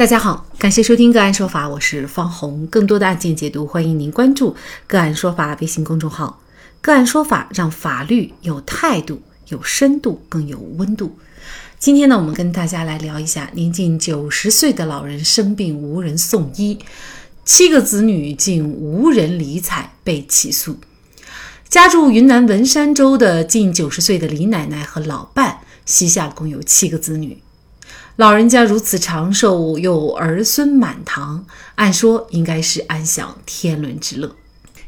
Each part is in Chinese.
大家好，感谢收听个案说法，我是方红。更多的案件解读，欢迎您关注个案说法微信公众号。个案说法让法律有态度、有深度、更有温度。今天呢，我们跟大家来聊一下：年近九十岁的老人生病无人送医，七个子女竟无人理睬被起诉。家住云南文山州的近九十岁的李奶奶和老伴，膝下共有七个子女。老人家如此长寿，又儿孙满堂，按说应该是安享天伦之乐。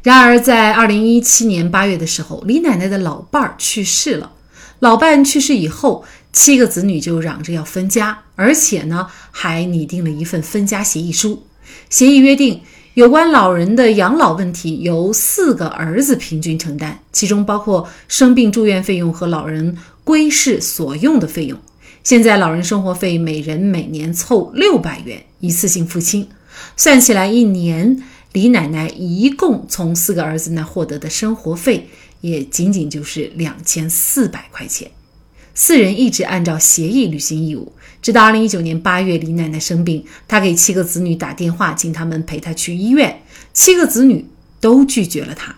然而，在二零一七年八月的时候，李奶奶的老伴儿去世了。老伴去世以后，七个子女就嚷着要分家，而且呢，还拟定了一份分家协议书。协议约定，有关老人的养老问题由四个儿子平均承担，其中包括生病住院费用和老人归世所用的费用。现在老人生活费每人每年凑六百元，一次性付清，算起来一年，李奶奶一共从四个儿子那获得的生活费也仅仅就是两千四百块钱。四人一直按照协议履行义务，直到二零一九年八月，李奶奶生病，她给七个子女打电话，请他们陪她去医院，七个子女都拒绝了她。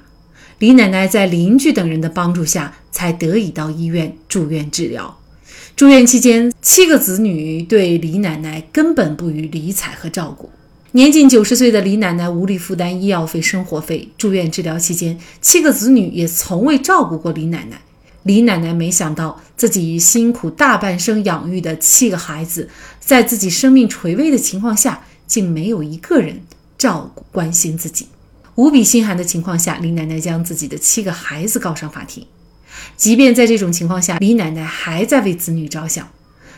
李奶奶在邻居等人的帮助下，才得以到医院住院治疗。住院期间，七个子女对李奶奶根本不予理睬和照顾。年近九十岁的李奶奶无力负担医药费、生活费。住院治疗期间，七个子女也从未照顾过李奶奶。李奶奶没想到，自己辛苦大半生养育的七个孩子，在自己生命垂危的情况下，竟没有一个人照顾、关心自己。无比心寒的情况下，李奶奶将自己的七个孩子告上法庭。即便在这种情况下，李奶奶还在为子女着想。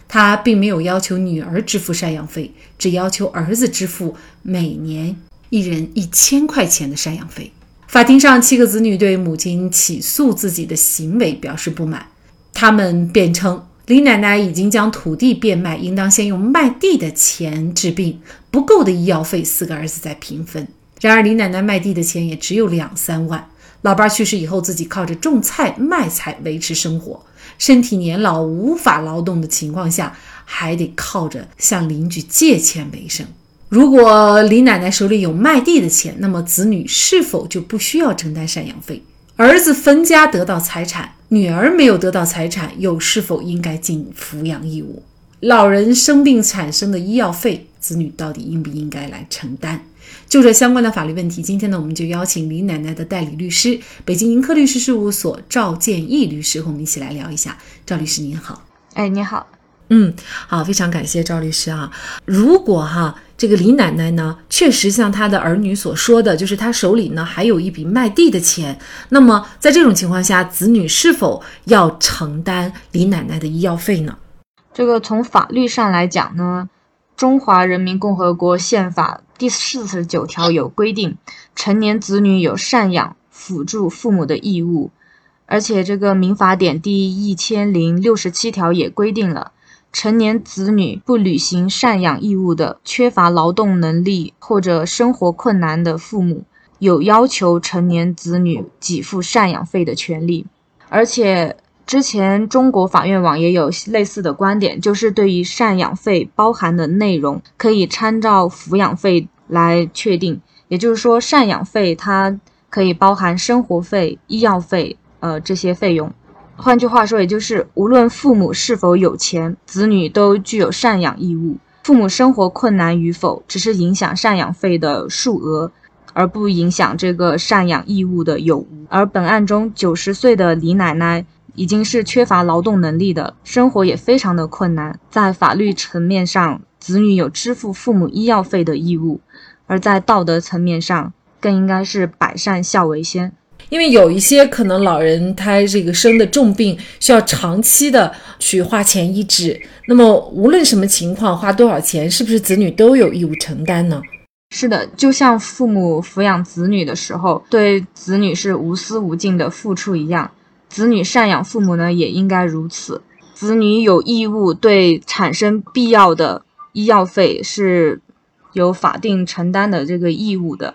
她并没有要求女儿支付赡养费，只要求儿子支付每年一人一千块钱的赡养费。法庭上，七个子女对母亲起诉自己的行为表示不满。他们辩称，李奶奶已经将土地变卖，应当先用卖地的钱治病，不够的医药费，四个儿子再平分。然而，李奶奶卖地的钱也只有两三万。老伴去世以后，自己靠着种菜卖菜维持生活，身体年老无法劳动的情况下，还得靠着向邻居借钱为生。如果李奶奶手里有卖地的钱，那么子女是否就不需要承担赡养费？儿子分家得到财产，女儿没有得到财产，又是否应该尽抚养义务？老人生病产生的医药费，子女到底应不应该来承担？就这相关的法律问题，今天呢，我们就邀请李奶奶的代理律师，北京盈科律师事务所赵建义律师和我们一起来聊一下。赵律师您好，哎，你好，嗯，好，非常感谢赵律师啊。如果哈这个李奶奶呢，确实像她的儿女所说的，就是她手里呢还有一笔卖地的钱，那么在这种情况下，子女是否要承担李奶奶的医药费呢？这个从法律上来讲呢，《中华人民共和国宪法》。第四十九条有规定，成年子女有赡养、辅助父母的义务，而且这个民法典第一千零六十七条也规定了，成年子女不履行赡养义务的、缺乏劳动能力或者生活困难的父母，有要求成年子女给付赡养费的权利，而且。之前中国法院网也有类似的观点，就是对于赡养费包含的内容，可以参照抚养费来确定。也就是说，赡养费它可以包含生活费、医药费，呃这些费用。换句话说，也就是无论父母是否有钱，子女都具有赡养义务。父母生活困难与否，只是影响赡养费的数额，而不影响这个赡养义务的有无。而本案中，九十岁的李奶奶。已经是缺乏劳动能力的，生活也非常的困难。在法律层面上，子女有支付父母医药费的义务；而在道德层面上，更应该是百善孝为先。因为有一些可能老人他这个生的重病，需要长期的去花钱医治。那么无论什么情况，花多少钱，是不是子女都有义务承担呢？是的，就像父母抚养子女的时候，对子女是无私无尽的付出一样。子女赡养父母呢，也应该如此。子女有义务对产生必要的医药费是有法定承担的这个义务的，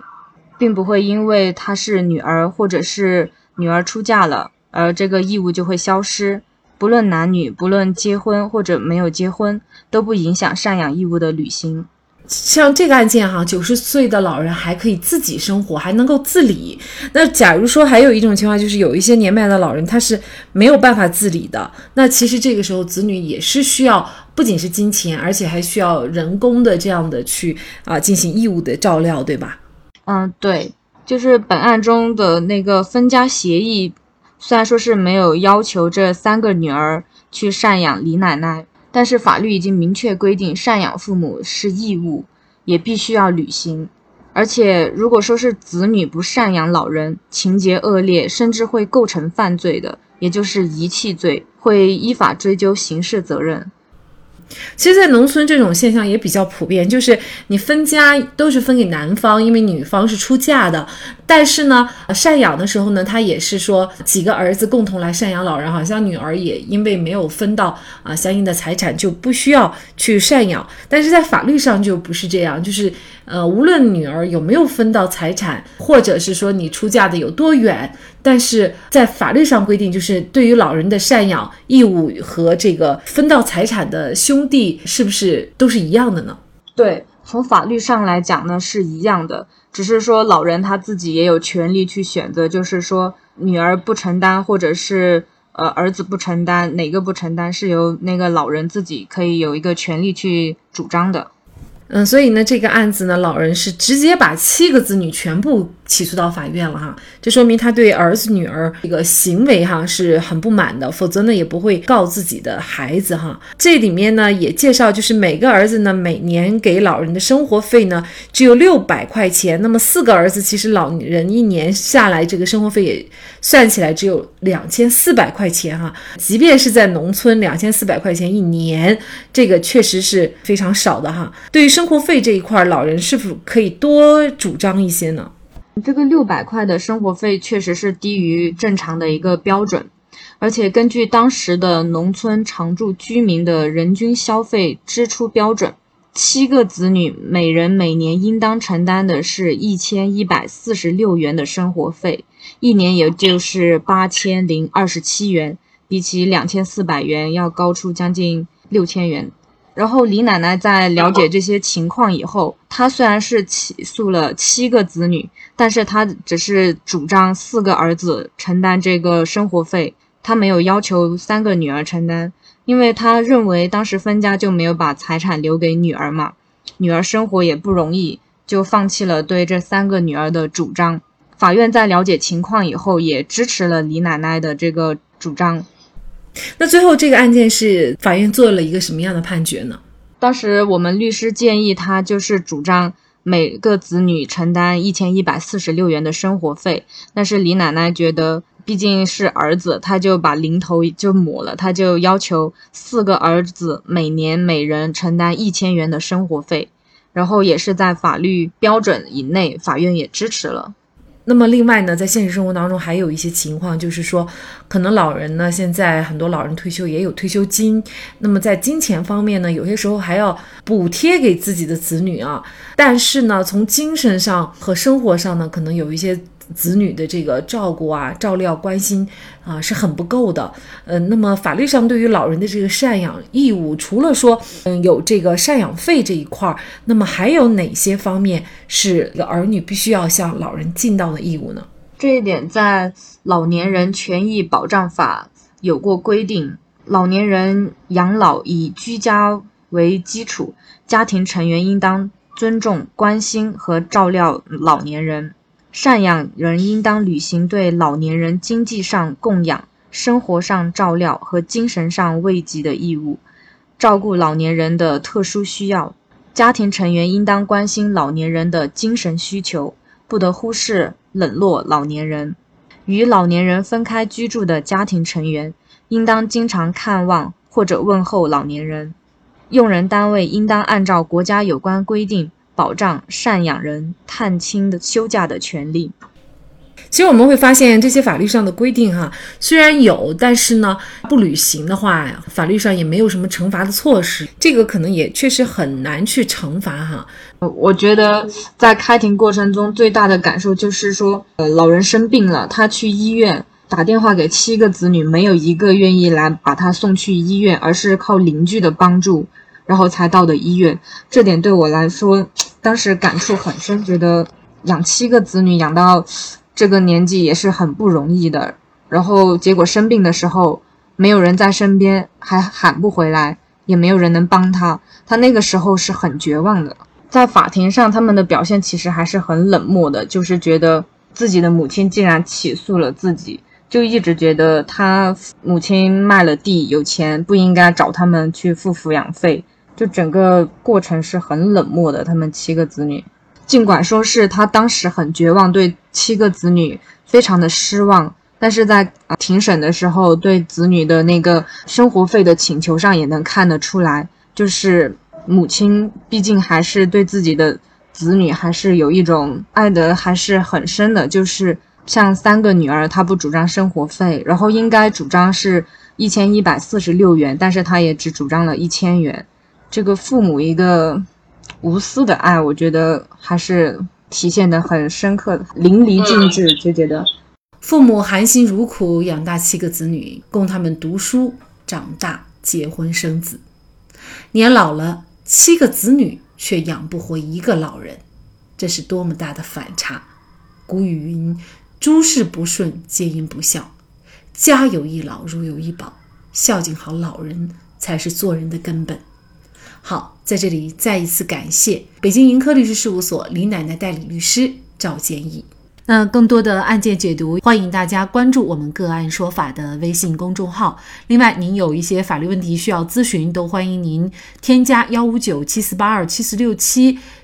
并不会因为她是女儿或者是女儿出嫁了，而这个义务就会消失。不论男女，不论结婚或者没有结婚，都不影响赡养义务的履行。像这个案件哈，九十岁的老人还可以自己生活，还能够自理。那假如说还有一种情况，就是有一些年迈的老人他是没有办法自理的，那其实这个时候子女也是需要不仅是金钱，而且还需要人工的这样的去啊进行义务的照料，对吧？嗯，对，就是本案中的那个分家协议，虽然说是没有要求这三个女儿去赡养李奶奶。但是法律已经明确规定，赡养父母是义务，也必须要履行。而且，如果说是子女不赡养老人，情节恶劣，甚至会构成犯罪的，也就是遗弃罪，会依法追究刑事责任。其实，在农村这种现象也比较普遍，就是你分家都是分给男方，因为女方是出嫁的。但是呢，赡养的时候呢，他也是说几个儿子共同来赡养老人，好像女儿也因为没有分到啊相应的财产，就不需要去赡养。但是在法律上就不是这样，就是呃，无论女儿有没有分到财产，或者是说你出嫁的有多远，但是在法律上规定，就是对于老人的赡养义务和这个分到财产的兄弟是不是都是一样的呢？对，从法律上来讲呢是一样的。只是说老人他自己也有权利去选择，就是说女儿不承担，或者是呃儿子不承担，哪个不承担是由那个老人自己可以有一个权利去主张的。嗯，所以呢，这个案子呢，老人是直接把七个子女全部起诉到法院了哈，这说明他对儿子女儿这个行为哈是很不满的，否则呢也不会告自己的孩子哈。这里面呢也介绍，就是每个儿子呢每年给老人的生活费呢只有六百块钱，那么四个儿子其实老人一年下来这个生活费也算起来只有两千四百块钱哈，即便是在农村，两千四百块钱一年，这个确实是非常少的哈。对于生活费这一块，老人是否可以多主张一些呢？这个六百块的生活费确实是低于正常的一个标准，而且根据当时的农村常住居民的人均消费支出标准，七个子女每人每年应当承担的是一千一百四十六元的生活费，一年也就是八千零二十七元，比起两千四百元要高出将近六千元。然后李奶奶在了解这些情况以后，她虽然是起诉了七个子女，但是她只是主张四个儿子承担这个生活费，她没有要求三个女儿承担，因为她认为当时分家就没有把财产留给女儿嘛，女儿生活也不容易，就放弃了对这三个女儿的主张。法院在了解情况以后，也支持了李奶奶的这个主张。那最后这个案件是法院做了一个什么样的判决呢？当时我们律师建议他就是主张每个子女承担一千一百四十六元的生活费，但是李奶奶觉得毕竟是儿子，他就把零头就抹了，他就要求四个儿子每年每人承担一千元的生活费，然后也是在法律标准以内，法院也支持了。那么另外呢，在现实生活当中还有一些情况，就是说，可能老人呢，现在很多老人退休也有退休金，那么在金钱方面呢，有些时候还要补贴给自己的子女啊，但是呢，从精神上和生活上呢，可能有一些。子女的这个照顾啊、照料、关心啊是很不够的。嗯，那么法律上对于老人的这个赡养义务，除了说嗯有这个赡养费这一块儿，那么还有哪些方面是儿女必须要向老人尽到的义务呢？这一点在《老年人权益保障法》有过规定。老年人养老以居家为基础，家庭成员应当尊重、关心和照料老年人。赡养人应当履行对老年人经济上供养、生活上照料和精神上慰藉的义务，照顾老年人的特殊需要。家庭成员应当关心老年人的精神需求，不得忽视、冷落老年人。与老年人分开居住的家庭成员，应当经常看望或者问候老年人。用人单位应当按照国家有关规定。保障赡养人探亲的休假的权利。其实我们会发现，这些法律上的规定哈，虽然有，但是呢，不履行的话，法律上也没有什么惩罚的措施。这个可能也确实很难去惩罚哈。我觉得在开庭过程中最大的感受就是说，呃，老人生病了，他去医院打电话给七个子女，没有一个愿意来把他送去医院，而是靠邻居的帮助。然后才到的医院。这点对我来说，当时感触很深，觉得养七个子女养到这个年纪也是很不容易的。然后结果生病的时候，没有人在身边，还喊不回来，也没有人能帮他，他那个时候是很绝望的。在法庭上，他们的表现其实还是很冷漠的，就是觉得自己的母亲竟然起诉了自己。就一直觉得他母亲卖了地有钱，不应该找他们去付抚养费。就整个过程是很冷漠的。他们七个子女，尽管说是他当时很绝望，对七个子女非常的失望，但是在庭审的时候，对子女的那个生活费的请求上也能看得出来，就是母亲毕竟还是对自己的子女还是有一种爱的还是很深的，就是。像三个女儿，她不主张生活费，然后应该主张是一千一百四十六元，但是她也只主张了一千元。这个父母一个无私的爱，我觉得还是体现的很深刻，淋漓尽致，就觉得父母含辛茹苦养大七个子女，供他们读书、长大、结婚生子，年老了，七个子女却养不活一个老人，这是多么大的反差！古语云。诸事不顺皆因不孝，家有一老如有一宝，孝敬好老人才是做人的根本。好，在这里再一次感谢北京盈科律师事务所李奶奶代理律师赵建义。那更多的案件解读，欢迎大家关注我们个案说法的微信公众号。另外，您有一些法律问题需要咨询，都欢迎您添加幺五九七四八二七四六七。